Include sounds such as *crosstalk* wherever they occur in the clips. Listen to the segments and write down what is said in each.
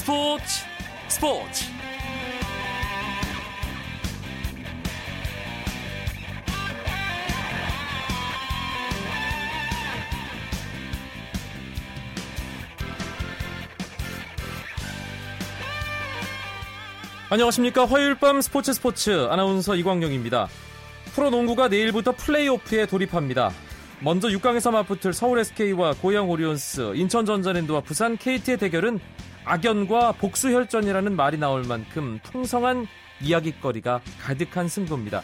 스포츠 스포츠. 안녕하십니까. 화요일 밤 스포츠 스포츠. 아나운서 이광용입니다. 프로농구가 내일부터 플레이오프에 돌입합니다. 먼저 6강에서 맞붙을 서울 SK와 고양 오리온스, 인천 전자랜드와 부산 KT의 대결은 악연과 복수혈전이라는 말이 나올 만큼 풍성한 이야기거리가 가득한 승부입니다.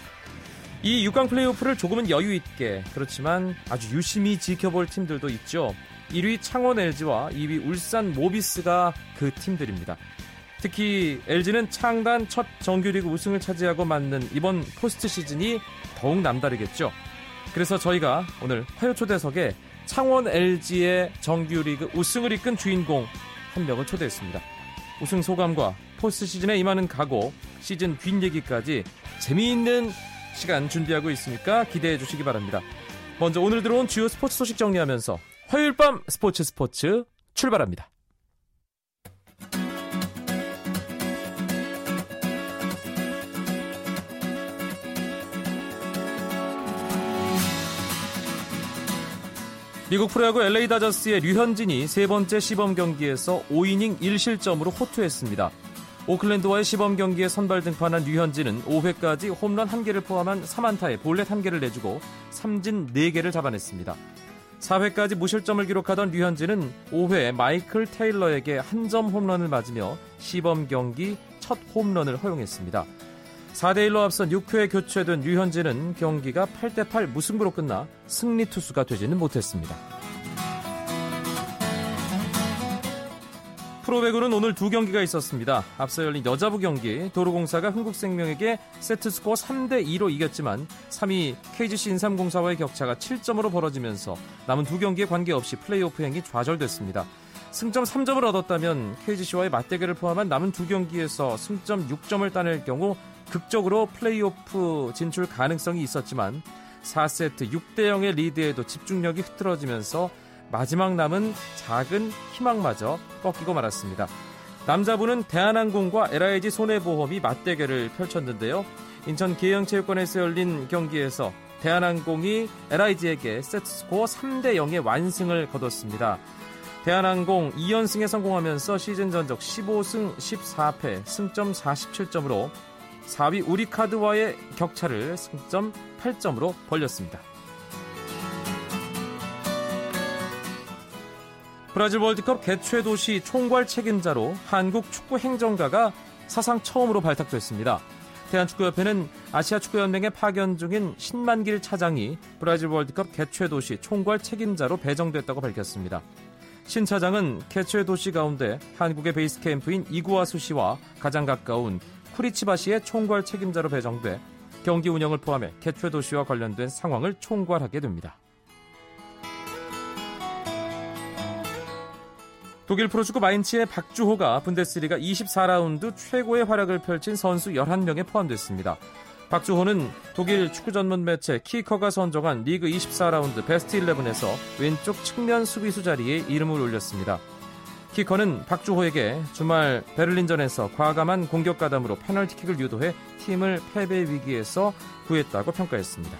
이 6강 플레이오프를 조금은 여유 있게 그렇지만 아주 유심히 지켜볼 팀들도 있죠. 1위 창원 LG와 2위 울산 모비스가 그 팀들입니다. 특히 LG는 창단 첫 정규리그 우승을 차지하고 맞는 이번 포스트 시즌이 더욱 남다르겠죠. 그래서 저희가 오늘 화요 초대석에 창원 LG의 정규리그 우승을 이끈 주인공 한 명을 초대했습니다. 우승 소감과 포스트 시즌에 임하는 각오, 시즌 뒷얘기까지 재미있는 시간 준비하고 있으니까 기대해 주시기 바랍니다. 먼저 오늘 들어온 주요 스포츠 소식 정리하면서 화요일 밤 스포츠 스포츠 출발합니다. 미국 프로야구 LA 다저스의 류현진이 세 번째 시범 경기에서 5이닝 1실점으로 호투했습니다. 오클랜드와의 시범 경기에 선발 등판한 류현진은 5회까지 홈런 1개를 포함한 3안타에 볼넷 1개를 내주고 삼진 4개를 잡아냈습니다. 4회까지 무실점을 기록하던 류현진은 5회 마이클 테일러에게 한 점 홈런을 맞으며 시범 경기 첫 홈런을 허용했습니다. 4대1로 앞선 6회 교체된 류현진은 경기가 8대8 무승부로 끝나 승리 투수가 되지는 못했습니다. 프로배구는 오늘 두 경기가 있었습니다. 앞서 열린 여자부 경기 도로공사가 흥국생명에게 세트스코어 3대2로 이겼지만 3위 KGC 인삼공사와의 격차가 7점으로 벌어지면서 남은 두 경기에 관계없이 플레이오프 행이 좌절됐습니다. 승점 3점을 얻었다면 KGC와의 맞대결을 포함한 남은 두 경기에서 승점 6점을 따낼 경우 극적으로 플레이오프 진출 가능성이 있었지만 4세트 6대 0의 리드에도 집중력이 흐트러지면서 마지막 남은 작은 희망마저 꺾이고 말았습니다. 남자부는 대한항공과 LIG 손해보험이 맞대결을 펼쳤는데요. 인천 계영체육관에서 열린 경기에서 대한항공이 LIG에게 세트스코어 3대 0의 완승을 거뒀습니다. 대한항공 2연승에 성공하면서 시즌 전적 15승 14패 승점 47점으로 4위 우리카드와의 격차를 승점 8점으로 벌렸습니다. 브라질 월드컵 개최 도시 총괄 책임자로 한국 축구 행정가가 사상 처음으로 발탁됐습니다. 대한축구협회는 아시아축구연맹에 파견 중인 신만길 차장이 브라질 월드컵 개최 도시 총괄 책임자로 배정됐다고 밝혔습니다. 신 차장은 개최 도시 가운데 한국의 베이스 캠프인 이구아수 시와 가장 가까운 쿠리치바시의 총괄 책임자로 배정돼 경기 운영을 포함해 개최 도시와 관련된 상황을 총괄하게 됩니다. 독일 프로축구 마인츠의 박주호가 분데스리가 24라운드 최고의 활약을 펼친 선수 11명에 포함됐습니다. 박주호는 독일 축구 전문 매체 키커가 선정한 리그 24라운드 베스트 11에서 왼쪽 측면 수비수 자리에 이름을 올렸습니다. 키커는 박주호에게 주말 베를린전에서 과감한 공격 가담으로 페널티킥을 유도해 팀을 패배 위기에서 구했다고 평가했습니다.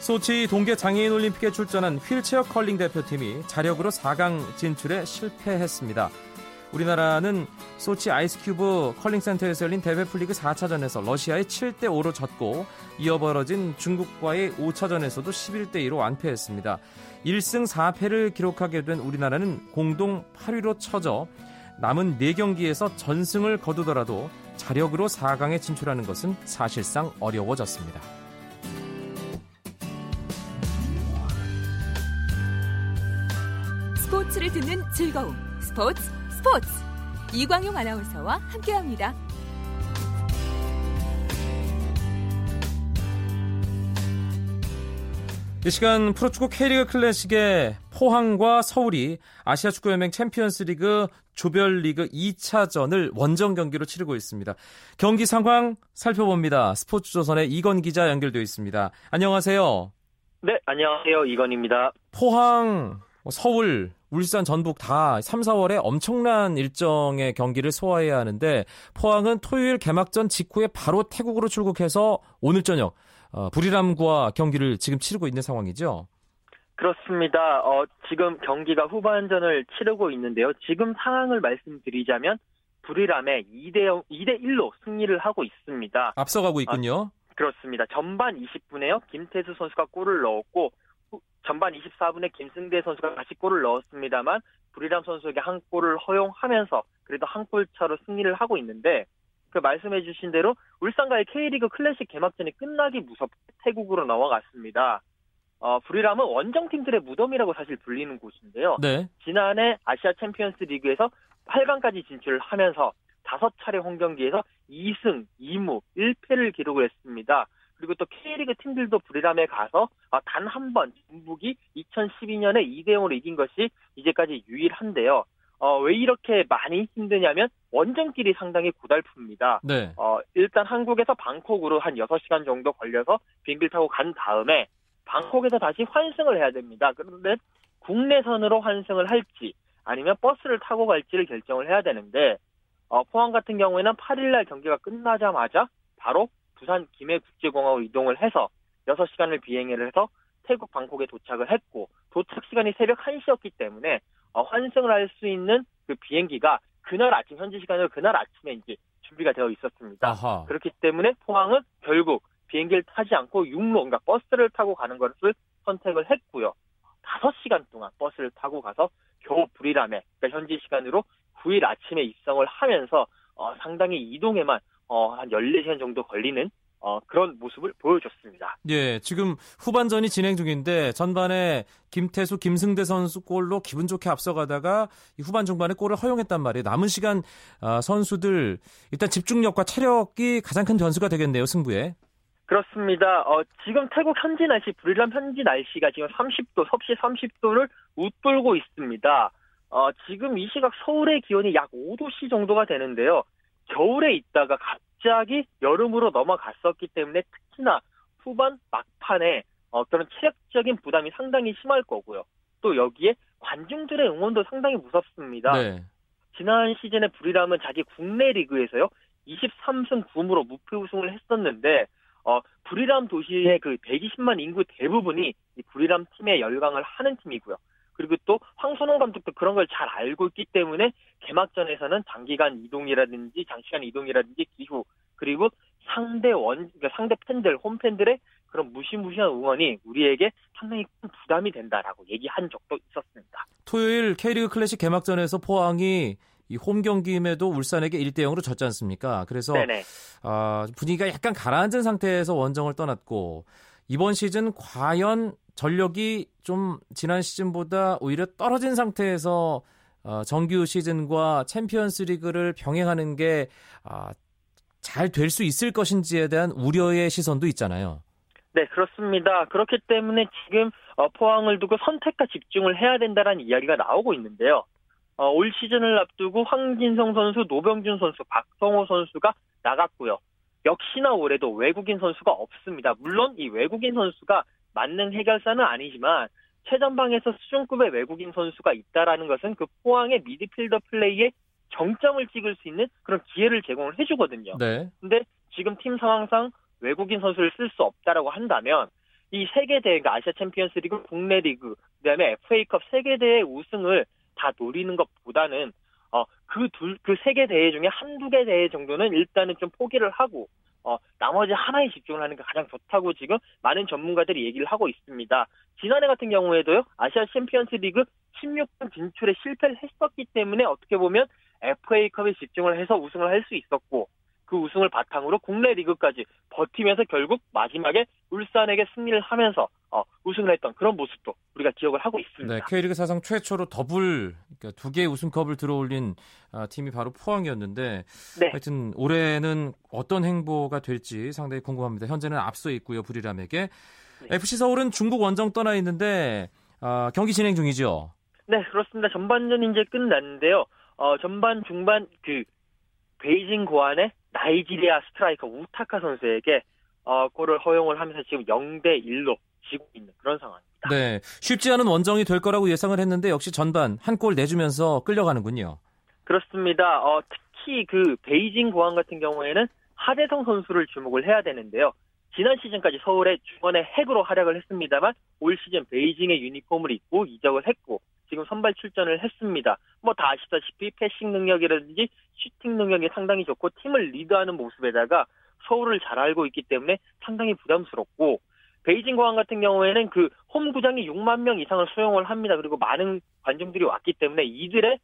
소치 동계 장애인 올림픽에 출전한 휠체어 컬링 대표팀이 자력으로 4강 진출에 실패했습니다. 우리나라는 소치 아이스큐브 컬링센터에서 열린 대회 풀리그 4차전에서 러시아에 7대 5로 졌고 이어 벌어진 중국과의 5차전에서도 11대 2로 완패했습니다. 1승 4패를 기록하게 된 우리나라는 공동 8위로 쳐져 남은 4경기에서 전승을 거두더라도 자력으로 4강에 진출하는 것은 사실상 어려워졌습니다. 스포츠를 듣는 즐거움 스포츠 스포츠 이광용 아나운서와 함께합니다. 이 시간 프로축구 K리그 클래식의 포항과 서울이 아시아 축구연맹 챔피언스리그 조별리그 2차전을 원정 경기로 치르고 있습니다. 경기 상황 살펴봅니다. 스포츠조선의 이건 기자 연결되어 있습니다. 안녕하세요. 네, 안녕하세요. 이건입니다. 포항 어, 서울, 울산, 전북 다 3, 4월에 엄청난 일정의 경기를 소화해야 하는데 포항은 토요일 개막전 직후에 바로 태국으로 출국해서 오늘 저녁 어, 불이람과 경기를 지금 치르고 있는 상황이죠. 그렇습니다. 어, 지금 경기가 후반전을 치르고 있는데요. 지금 상황을 말씀드리자면 불이람에 2대 2대 1로 승리를 하고 있습니다. 앞서가고 있군요. 아, 그렇습니다. 전반 20분에요. 김태수 선수가 골을 넣었고 전반 24분에 김승대 선수가 다시 골을 넣었습니다만 불이람 선수에게 한 골을 허용하면서 그래도 한 골 차로 승리를 하고 있는데 그 말씀해 주신 대로 울산과의 K리그 클래식 개막전이 끝나기 무섭게 태국으로 넘어갔습니다. 어, 부리람은 원정팀들의 무덤이라고 사실 불리는 곳인데요. 네. 지난해 아시아 챔피언스 리그에서 8강까지 진출을 하면서 5차례 홈 경기에서 2승 2무 1패를 기록을 했습니다. 그리고 또 K리그 팀들도 부리람에 가서 아, 단 한 번 전북이 2012년에 2대 0으로 이긴 것이 이제까지 유일한데요. 어, 왜 이렇게 많이 힘드냐면 원정길이 상당히 고달픕니다. 네. 어, 일단 한국에서 방콕으로 한 6시간 정도 걸려서 비행기를 타고 간 다음에 방콕에서 다시 환승을 해야 됩니다. 그런데 국내선으로 환승을 할지 아니면 버스를 타고 갈지를 결정을 해야 되는데 어, 포항 같은 경우에는 8일날 경기가 끝나자마자 바로 부산 김해국제공항으로 이동을 해서 6시간을 비행을 해서 태국 방콕에 도착을 했고 도착 시간이 새벽 1시였기 때문에 어, 환승을 할 수 있는 그 비행기가 그날 아침 현지 시간으로 그날 아침에 이제 준비가 되어 있었습니다. 아하. 그렇기 때문에 포항은 결국 비행기를 타지 않고 육로, 그러니까 버스를 타고 가는 것을 선택을 했고요. 5시간 동안 버스를 타고 가서 겨우 불이람에, 그러니까 현지 시간으로 9일 아침에 입성을 하면서 어, 상당히 이동에만 어, 한 14시간 정도 걸리는 어, 그런 모습을 보여줬습니다. 예, 지금 후반전이 진행 중인데 전반에 김태수, 김승대 선수 골로 기분 좋게 앞서가다가 후반 중반에 골을 허용했단 말이에요. 남은 시간 어, 선수들 일단 집중력과 체력이 가장 큰 변수가 되겠네요, 승부에. 그렇습니다. 어, 지금 태국 현지 날씨, 불이람 현지 날씨가 지금 30도, 섭씨 30도를 웃돌고 있습니다. 어, 지금 이 시각 서울의 기온이 약 5도씨 정도가 되는데요. 겨울에 있다가 갑자기 여름으로 넘어갔었기 때문에 특히나 후반 막판에 어, 그런 체력적인 부담이 상당히 심할 거고요. 또 여기에 관중들의 응원도 상당히 무섭습니다. 네. 지난 시즌에 불이람은 자기 국내 리그에서요 23승 9무로 무패 우승을 했었는데 어, 불이람 도시의 그 120만 인구 대부분이 이 불이람 팀에 열광을 하는 팀이고요. 그리고 또 황선홍 감독도 그런 걸 잘 알고 있기 때문에 개막전에서는 장기간 이동이라든지 장시간 이동이라든지 기후 그리고 상대 원 그러니까 상대 팬들 홈팬들의 그런 무시무시한 응원이 우리에게 상당히 큰 부담이 된다라고 얘기한 적도 있었습니다. 토요일 K리그 클래식 개막전에서 포항이 이 홈 경기임에도 울산에게 1대 0으로 졌지 않습니까? 그래서 어, 분위기가 약간 가라앉은 상태에서 원정을 떠났고 이번 시즌 과연 전력이 좀 지난 시즌보다 오히려 떨어진 상태에서 어, 정규 시즌과 챔피언스 리그를 병행하는 게 어, 잘될 수 있을 것인지에 대한 우려의 시선도 있잖아요. 네, 그렇습니다. 그렇기 때문에 지금 어, 포항을 두고 선택과 집중을 해야 된다는 이야기가 나오고 있는데요. 어, 올 시즌을 앞두고 황진성 선수, 노병준 선수, 박성호 선수가 나갔고요. 역시나 올해도 외국인 선수가 없습니다. 물론 이 외국인 선수가 만능 해결사는 아니지만 최전방에서 수준급의 외국인 선수가 있다라는 것은 그 포항의 미드필더 플레이에 정점을 찍을 수 있는 그런 기회를 제공을 해주거든요. 네. 근데 지금 팀 상황상 외국인 선수를 쓸 수 없다라고 한다면 이 세계 대회, 그러니까 아시아 챔피언스 리그, 국내 리그, 그다음에 FA컵 세계 대회 우승을 다 노리는 것보다는 어, 그 둘, 그 세 개 대회 중에 한두 개 대회 정도는 일단은 좀 포기를 하고, 어, 나머지 하나에 집중을 하는 게 가장 좋다고 지금 많은 전문가들이 얘기를 하고 있습니다. 지난해 같은 경우에도요, 아시아 챔피언스 리그 16강 진출에 실패를 했었기 때문에 어떻게 보면 FA컵에 집중을 해서 우승을 할 수 있었고, 그 우승을 바탕으로 국내 리그까지 버티면서 결국 마지막에 울산에게 승리를 하면서 어, 우승을 했던 그런 모습도 우리가 기억을 하고 있습니다. 네, K리그 사상 최초로 더블 그러니까 두 개의 우승컵을 들어올린 아, 팀이 바로 포항이었는데 네. 하여튼 올해는 어떤 행보가 될지 상당히 궁금합니다. 현재는 앞서 있고요 불이람에게 네. FC 서울은 중국 원정 떠나 있는데 아, 경기 진행 중이죠. 네 그렇습니다. 전반전 이제 끝났는데요. 어, 전반 중반 그 베이징 고안의 나이지리아 스트라이커 우타카 선수에게 어, 골을 허용을 하면서 지금 0대 1로 지고 있는 그런 상황입니다. 네, 쉽지 않은 원정이 될 거라고 예상을 했는데 역시 전반 한 골 내주면서 끌려가는군요. 그렇습니다. 어, 특히 그 베이징 공항 같은 경우에는 하대성 선수를 주목을 해야 되는데요. 지난 시즌까지 서울의 중원의 핵으로 활약을 했습니다만 올 시즌 베이징의 유니폼을 입고 이적을 했고 지금 선발 출전을 했습니다. 뭐 다 아시다시피 패싱 능력이라든지 슈팅 능력이 상당히 좋고 팀을 리드하는 모습에다가 서울을 잘 알고 있기 때문에 상당히 부담스럽고 베이징 공항 같은 경우에는 그 홈구장이 6만 명 이상을 수용을 합니다. 그리고 많은 관중들이 왔기 때문에 이들의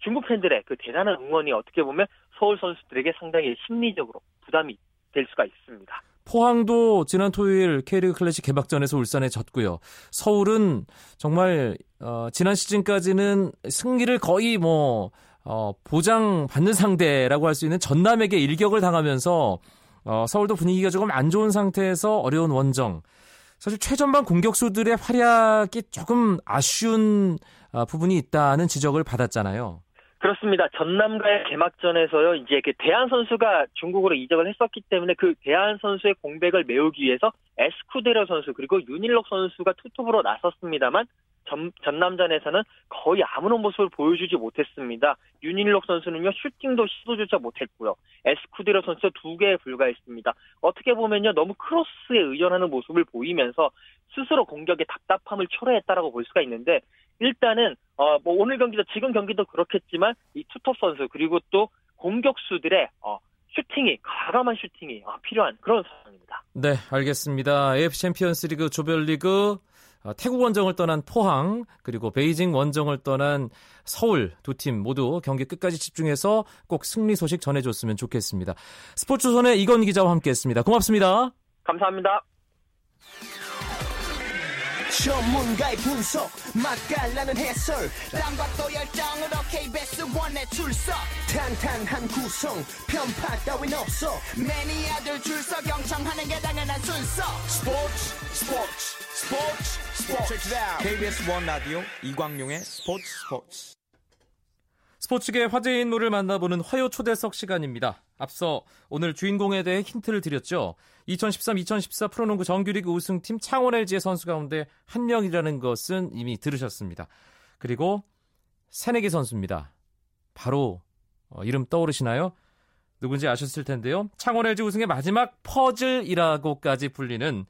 중국 팬들의 그 대단한 응원이 어떻게 보면 서울 선수들에게 상당히 심리적으로 부담이 될 수가 있습니다. 포항도 지난 토요일 K리그 클래식 개막전에서 울산에 졌고요. 서울은 정말 어, 지난 시즌까지는 승리를 거의 뭐 어, 보장받는 상대라고 할 수 있는 전남에게 일격을 당하면서 어, 서울도 분위기가 조금 안 좋은 상태에서 어려운 원정. 사실 최전방 공격수들의 활약이 조금 아쉬운 어, 부분이 있다는 지적을 받았잖아요. 그렇습니다. 전남과의 개막전에서요, 이제 그 대한 선수가 중국으로 이적을 했었기 때문에 그 대한 선수의 공백을 메우기 위해서 에스쿠데로 선수 그리고 윤일록 선수가 투톱으로 나섰습니다만 전, 전남전에서는 거의 아무런 모습을 보여주지 못했습니다. 윤일록 선수는요, 슈팅도 시도조차 못했고요. 에스쿠데로 선수 두 개에 불과했습니다. 어떻게 보면요, 너무 크로스에 의존하는 모습을 보이면서 스스로 공격에 답답함을 초래했다라고 볼 수가 있는데, 일단은, 어, 뭐 오늘 경기도, 지금 경기도 그렇겠지만, 이 투톱 선수, 그리고 또 공격수들의, 어, 슈팅이, 과감한 슈팅이 어, 필요한 그런 상황입니다. 네, 알겠습니다. AFC 챔피언스 리그 조별리그 어, 태국 원정을 떠난 포항 그리고 베이징 원정을 떠난 서울 두 팀 모두 경기 끝까지 집중해서 꼭 승리 소식 전해줬으면 좋겠습니다. 스포츠조선의 이건 기자와 함께했습니다. 고맙습니다. 감사합니다. 전문가의 분석 맛깔나는 해설 또 열정으로 KBS 원에 출석 탄탄한 구성 편파 따윈 없어 매니아들 줄서 경청하는 게 당연한 순서 스포츠 스포츠 스포츠 스포츠 KBS 원 라디오 이광용의 스포츠 스포츠 스포츠계 화제 인물을 만나보는 화요 초대석 시간입니다. 앞서 오늘 주인공에 대해 힌트를 드렸죠. 2013-2014 프로농구 정규리그 우승팀 창원 LG의 선수 가운데 한 명이라는 것은 이미 들으셨습니다. 그리고 새내기 선수입니다. 바로 어, 이름 떠오르시나요? 누군지 아셨을 텐데요. 창원 LG 우승의 마지막 퍼즐이라고까지 불리는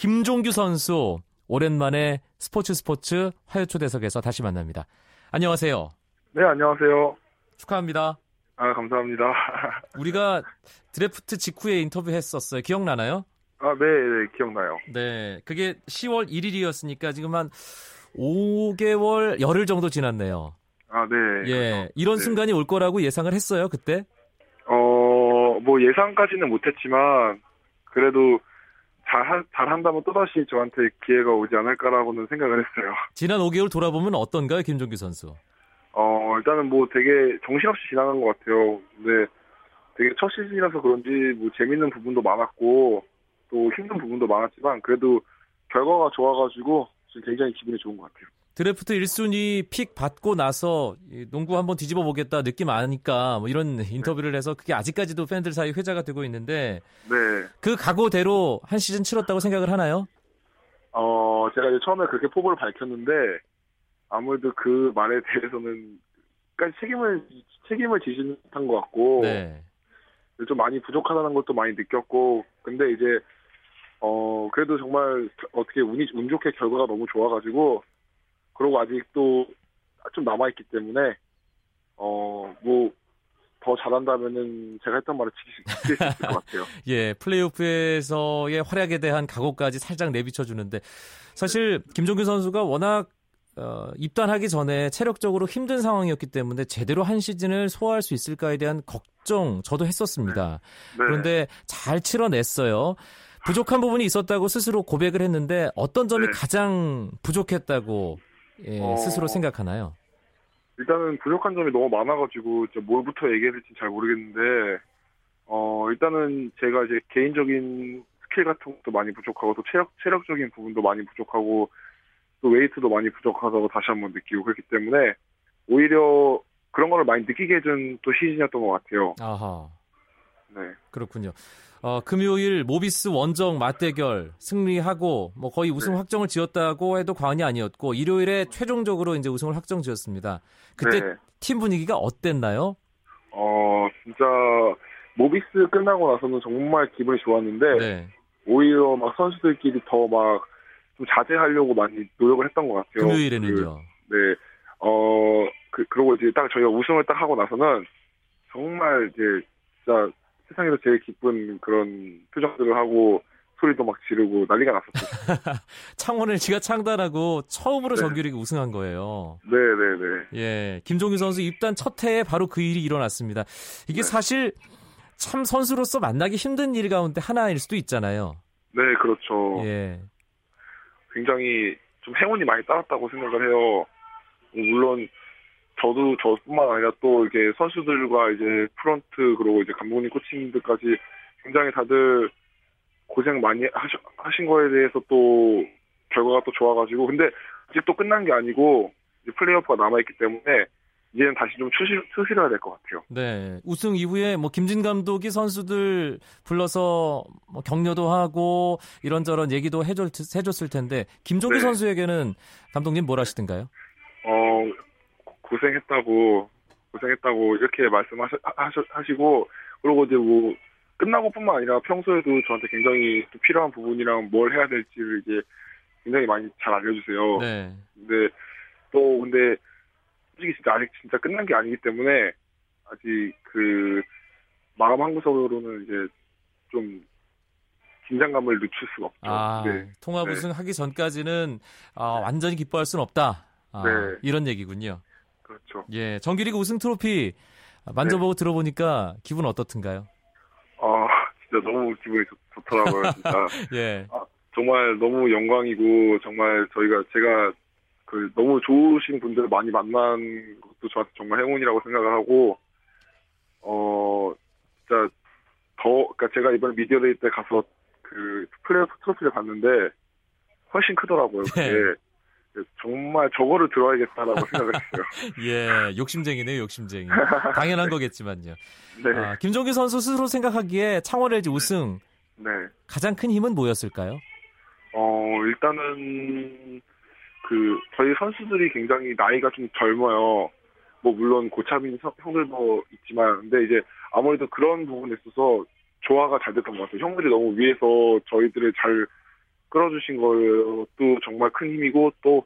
김종규 선수 오랜만에 스포츠 스포츠 화요 초대석에서 다시 만납니다. 안녕하세요. 네, 안녕하세요. 축하합니다. 아, 감사합니다. *laughs* 우리가 드래프트 직후에 인터뷰했었어요. 기억나나요? 아, 네, 네, 기억나요. 네. 그게 10월 1일이었으니까 지금 한 5개월, 열흘 정도 지났네요. 아, 네. 예. 그래서, 이런 네. 순간이 올 거라고 예상을 했어요, 그때? 어, 뭐 예상까지는 못했지만, 그래도 잘, 하, 잘한다면 또다시 저한테 기회가 오지 않을까라고는 생각을 했어요. *laughs* 지난 5개월 돌아보면 어떤가요, 김종규 선수? 어, 일단은 뭐 되게 정신없이 지나간 것 같아요. 근데 되게 첫 시즌이라서 그런지 뭐 재밌는 부분도 많았고, 또 힘든 부분도 많았지만, 그래도 결과가 좋아가지고, 지금 굉장히 기분이 좋은 것 같아요. 드래프트 1순위 픽 받고 나서 이 농구 한번 뒤집어 보겠다 느낌 아니까 뭐 이런 *laughs* 인터뷰를 해서 그게 아직까지도 팬들 사이 회자가 되고 있는데 네. 그 각오대로 한 시즌 치렀다고 생각을 하나요? 어, 제가 이제 처음에 그렇게 포부를 밝혔는데, 아무래도 그 말에 대해서는, 그러니까 책임을, 책임을 지신 못한 것 같고, 네. 좀 많이 부족하다는 것도 많이 느꼈고, 근데 이제, 어, 그래도 정말 어떻게 운이, 운 좋게 결과가 너무 좋아가지고, 그리고 아직도 좀 남아있기 때문에, 어, 뭐, 더 잘한다면은 제가 했던 말을 지킬, 수 있을 것 같아요. *laughs* 예, 플레이오프에서의 활약에 대한 각오까지 살짝 내비쳐 주는데 사실 김종규 선수가 워낙 어, 입단하기 전에 체력적으로 힘든 상황이었기 때문에 제대로 한 시즌을 소화할 수 있을까에 대한 걱정 저도 했었습니다. 네. 그런데 잘 치러냈어요. 부족한 부분이 있었다고 스스로 고백을 했는데 어떤 점이 네. 가장 부족했다고 예, 어. 스스로 생각하나요? 일단은 부족한 점이 너무 많아가지고 뭘부터 얘기해야 될지 잘 모르겠는데 어 일단은 제가 이제 개인적인 스킬 같은 것도 많이 부족하고 또 체력 체력적인 부분도 많이 부족하고 또 웨이트도 많이 부족하다고 다시 한번 느끼고 그렇기 때문에 오히려 그런 거를 많이 느끼게 해준 또 시즌이었던 것 같아요. 아하. 네. 그렇군요. 어, 금요일 모비스 원정 맞대결 승리하고 뭐 거의 우승 네. 확정을 지었다고 해도 과언이 아니었고 일요일에 최종적으로 이제 우승을 확정 지었습니다. 그때 네. 팀 분위기가 어땠나요? 어, 진짜, 모비스 끝나고 나서는 정말 기분이 좋았는데, 네. 오히려 막 선수들끼리 더 막 좀 자제하려고 많이 노력을 했던 것 같아요. 금요일에는요. 그, 네. 어, 그, 그러고 이제 딱 저희가 우승을 딱 하고 나서는 정말 이제 진짜 세상에서 제일 기쁜 그런 표정들을 하고 소리도 막 지르고 난리가 났었어요. *laughs* 창원 LG가 창단하고 처음으로 네. 정규리그 우승한 거예요. 네네 네. 예, 김종규 선수 입단 첫 해에 바로 그 일이 일어났습니다. 이게 네. 사실 참 선수로서 만나기 힘든 일 가운데 하나일 수도 있잖아요. 네, 그렇죠. 예, 굉장히 좀 행운이 많이 따랐다고 생각을 해요. 물론 저도 저뿐만 아니라 또 이게 선수들과 이제 프런트 그리고 이제 감독님 코치님들까지 굉장히 다들 고생 많이 하셔, 하신 거에 대해서 또 결과가 또 좋아가지고 근데 아직 또 끝난 게 아니고 이제 플레이오프가 남아있기 때문에 이제는 다시 좀 추실, 추실해야 될 것 같아요. 네. 우승 이후에 뭐 김진 감독이 선수들 불러서 뭐 격려도 하고 이런저런 얘기도 해줬, 해줬을 텐데 김종규 네. 선수에게는 감독님 뭘 하시던가요? 어, 고- 고생했다고, 고생했다고 이렇게 말씀하시고, 그리고 이제 뭐, 끝나고 뿐만 아니라 평소에도 저한테 굉장히 또 필요한 부분이랑 뭘 해야 될지를 이제 굉장히 많이 잘 알려주세요. 네. 근데 또, 근데, 솔직히 진짜 아직 진짜 끝난 게 아니기 때문에, 아직 그, 마음 한구석으로는 이제 좀, 긴장감을 늦출 수가 없죠. 아, 네. 통합 네. 우승 하기 전까지는 아, 완전히 기뻐할 수는 없다. 아, 네. 이런 얘기군요. 그렇죠. 예, 정규리그 우승 트로피 만져보고 들어보니까 기분 어떻든가요? 아, 진짜 너무 기분이 좋, 좋더라고요, 진짜. *laughs* 예, 정말 너무 영광이고 정말 저희가 제가 그 너무 좋으신 분들을 많이 만난 것도 저한테 정말 행운이라고 생각을 하고 어 진짜 더 그러니까 제가 이번 미디어데이 때 가서 그 플레이오프 트로피를 봤는데 훨씬 크더라고요. 그게 네. 정말 저거를 들어야겠다라고 생각을 *laughs* 했어요. 예, 욕심쟁이네요, 욕심쟁이. *laughs* 당연한 거겠지만요. 네, 아, 김종규 선수 스스로 생각하기에 창원 LG 우승 네. 가장 큰 힘은 뭐였을까요? 어, 일단은, 그, 저희 선수들이 굉장히 나이가 좀 젊어요. 뭐, 물론 고참인 형- 형들도 있지만, 근데 이제 아무래도 그런 부분에 있어서 조화가 잘 됐던 것 같아요. 형들이 너무 위에서 저희들을 잘 끌어주신 것도 정말 큰 힘이고, 또,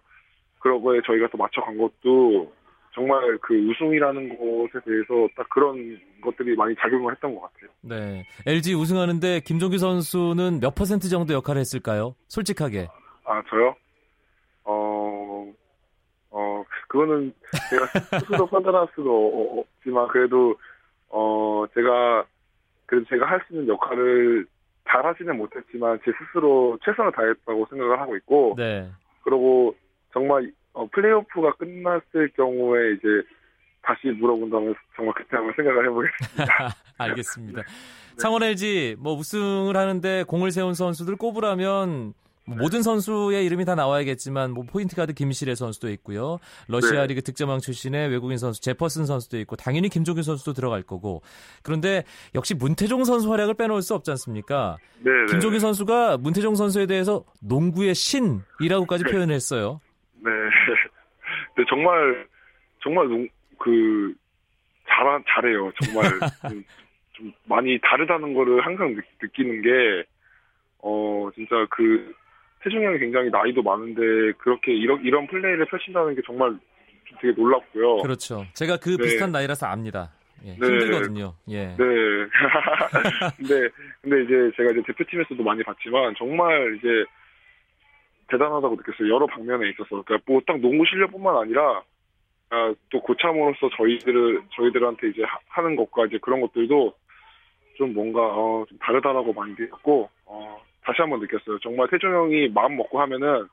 그런 거에 저희가 또 맞춰간 것도 정말 그 우승이라는 것에 대해서 딱 그런 것들이 많이 작용을 했던 것 같아요. 네, LG 우승하는데 김종규 선수는 몇 퍼센트 정도 역할을 했을까요? 솔직하게. 아, 저요? 어, 어, 그거는 제가 스스로 *laughs* 판단할 수도 어- 없지만, 그래도, 어, 제가, 그래도 제가 할 수 있는 역할을 잘 하지는 못했지만, 제 스스로 최선을 다했다고 생각을 하고 있고, 네. 그리고 정말, 어, 플레이오프가 끝났을 경우에 이제, 다시 물어본다면 정말 그때 한번 생각을 해보겠습니다. *laughs* 알겠습니다. 창원 LG 뭐 우승을 하는데 공을 세운 선수들 꼽으라면 뭐 모든 선수의 이름이 다 나와야겠지만 뭐 포인트 가드 김실의 선수도 있고요. 러시아 네. 리그 득점왕 출신의 외국인 선수 제퍼슨 선수도 있고 당연히 김종규 선수도 들어갈 거고. 그런데 역시 문태종 선수 활약을 빼놓을 수 없지 않습니까? 네, 네. 김종규 선수가 문태종 선수에 대해서 농구의 신이라고까지 표현했어요. 네. *laughs* 근데 정말, 정말, 농- 그, 잘, 잘해요. 정말. *laughs* 좀, 좀 많이 다르다는 거를 항상 느, 느끼는 게, 어, 진짜 그, 태중이 형이 굉장히 나이도 많은데, 그렇게 이런, 이런 플레이를 펼친다는 게 정말 좀 되게 놀랍고요. 그렇죠. 제가 그 네. 비슷한 나이라서 압니다. 예, 네. 힘들거든요. 예. 네. *laughs* 근데, 근데 이제 제가 이제 대표팀에서도 많이 봤지만, 정말 이제, 대단하다고 느꼈어요. 여러 방면에 있어서. 그러니까 뭐 딱 농구 실력뿐만 아니라, 아, 또 고참으로서 저희들을, 저희들한테 이제 하- 하는 것과 이제 그런 것들도 좀 뭔가, 어, 좀 다르다라고 많이 느꼈고, 어, 다시 한번 느꼈어요. 정말 태종 형이 마음 먹고 하면은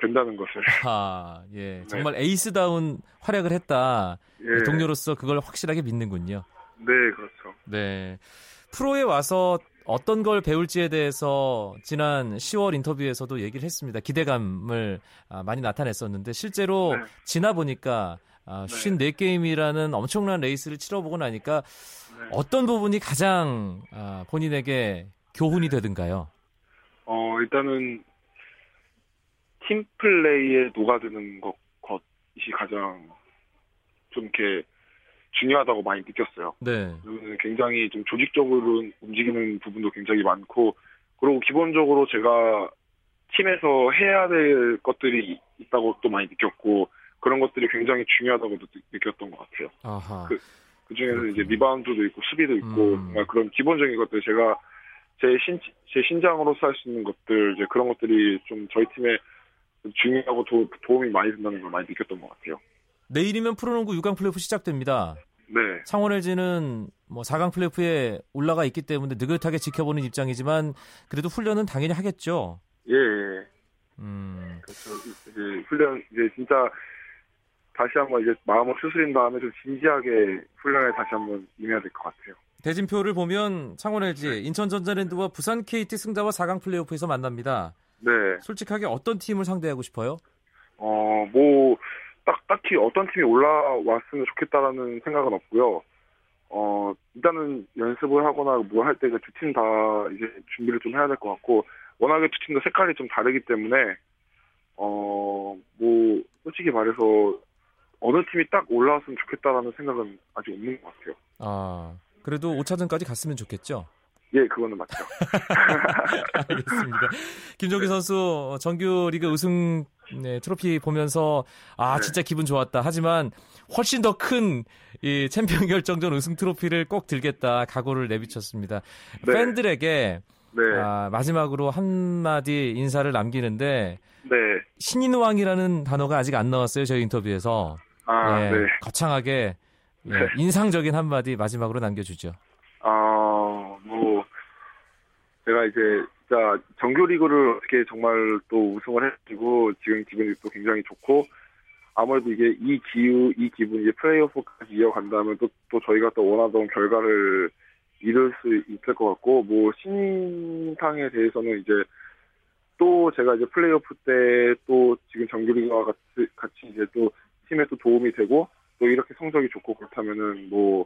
된다는 것을. 아, 예. 정말 에이스다운 활약을 했다. 예. 동료로서 그걸 확실하게 믿는군요. 네, 그렇죠. 네. 프로에 와서 어떤 걸 배울지에 대해서 지난 10월 인터뷰에서도 얘기를 했습니다. 기대감을 아, 많이 나타냈었는데 실제로 네. 지나 보니까 아, 네. 54게임이라는 엄청난 레이스를 치러보고 나니까 네. 어떤 부분이 가장 아, 본인에게 교훈이 되든가요? 어, 일단은 팀 플레이에 녹아드는 것, 것이 가장 좀 이렇게 중요하다고 많이 느꼈어요. 네. 굉장히 좀 조직적으로 움직이는 부분도 굉장히 많고, 그리고 기본적으로 제가 팀에서 해야 될 것들이 있다고 또 많이 느꼈고, 그런 것들이 굉장히 중요하다고도 느- 느꼈던 것 같아요. 아하. 그- 그 중에서 이제. 리바운드도 있고, 수비도 있고, 음. 정말 그런 기본적인 것들 제가 제 신, 제 신장으로서 할 수 있는 것들, 이제 그런 것들이 좀 저희 팀에 좀 중요하고 도, 도움이 많이 된다는 걸 많이 느꼈던 것 같아요. 내일이면 프로농구 6강 플레이오프 시작됩니다. 네. 창원 LG는 뭐 4강 플레이오프에 올라가 있기 때문에 느긋하게 지켜보는 입장이지만 그래도 훈련은 당연히 하겠죠. 예, 예. 음. 그렇죠. 이제 훈련, 이제 진짜 다시 한번 이제 마음을 추스린 다음에 좀 진지하게 훈련에 다시 한번 임해야 될 것 같아요. 대진표를 보면 창원 LG, 인천 전자랜드와 부산 KT 승자와 4강 플레이오프에서 만납니다. 네. 솔직하게 어떤 팀을 상대하고 싶어요? 어, 뭐, 딱, 딱히 어떤 팀이 올라왔으면 좋겠다라는 생각은 없고요. 어, 일단은 연습을 하거나 뭐할때 두 팀 다 이제 준비를 좀 해야 될 것 같고, 워낙에 두 팀도 색깔이 좀 다르기 때문에, 어, 뭐, 솔직히 말해서 어느 팀이 딱 올라왔으면 좋겠다라는 생각은 아직 없는 것 같아요. 아, 그래도 5차전까지 갔으면 좋겠죠. 예, 그거는 맞죠. *laughs* 알겠습니다. 김종기 선수 정규 리그 우승 네, 트로피 보면서 아 네. 진짜 기분 좋았다. 하지만 훨씬 더 큰 이 챔피언 결정전 우승 트로피를 꼭 들겠다 각오를 내비쳤습니다. 네. 팬들에게 네. 아, 마지막으로 한마디 인사를 남기는데 네. 신인왕이라는 단어가 아직 안 나왔어요 저희 인터뷰에서 아, 예, 네. 거창하게 예, 네. 인상적인 한마디 마지막으로 남겨주죠. 아, 뭐, 제가 이제, 진짜, 정규리그를 어떻게 정말 또 우승을 해가지고, 지금 기분이 또 굉장히 좋고, 아무래도 이게 이 기후, 이 기분, 이제 플레이오프까지 이어간다면 또, 또 저희가 또 원하던 결과를 이룰 수 있을 것 같고, 뭐, 신인상에 대해서는 이제, 또 제가 이제 플레이오프 때 또 지금 정규리그와 같이, 같이 이제 또 팀에 또 도움이 되고, 또 이렇게 성적이 좋고 그렇다면은 뭐,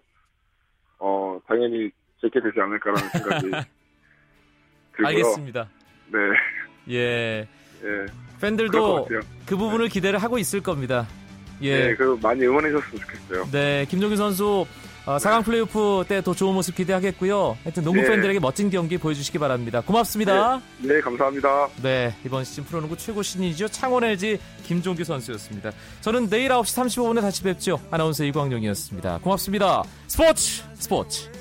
어, 당연히 제게 되지 않을까라는 생각이 *laughs* 들고요. 알겠습니다. 네, 예, 예. 팬들도. 그 부분을 기대를 하고 있을 겁니다. 예. 네, 그 많이 응원해 주셨으면 좋겠어요. 네, 김종규 선수 어, 4강 플레이오프 때 더 좋은 모습 기대하겠고요. 하여튼 농구 네. 팬들에게 멋진 경기 보여주시기 바랍니다. 고맙습니다. 네, 감사합니다. 네, 이번 시즌 프로농구 최고 신이죠. 창원 LG 김종규 선수였습니다. 저는 내일 9시 35분에 다시 뵙죠. 아나운서 이광용이었습니다. 고맙습니다. 스포츠 스포츠.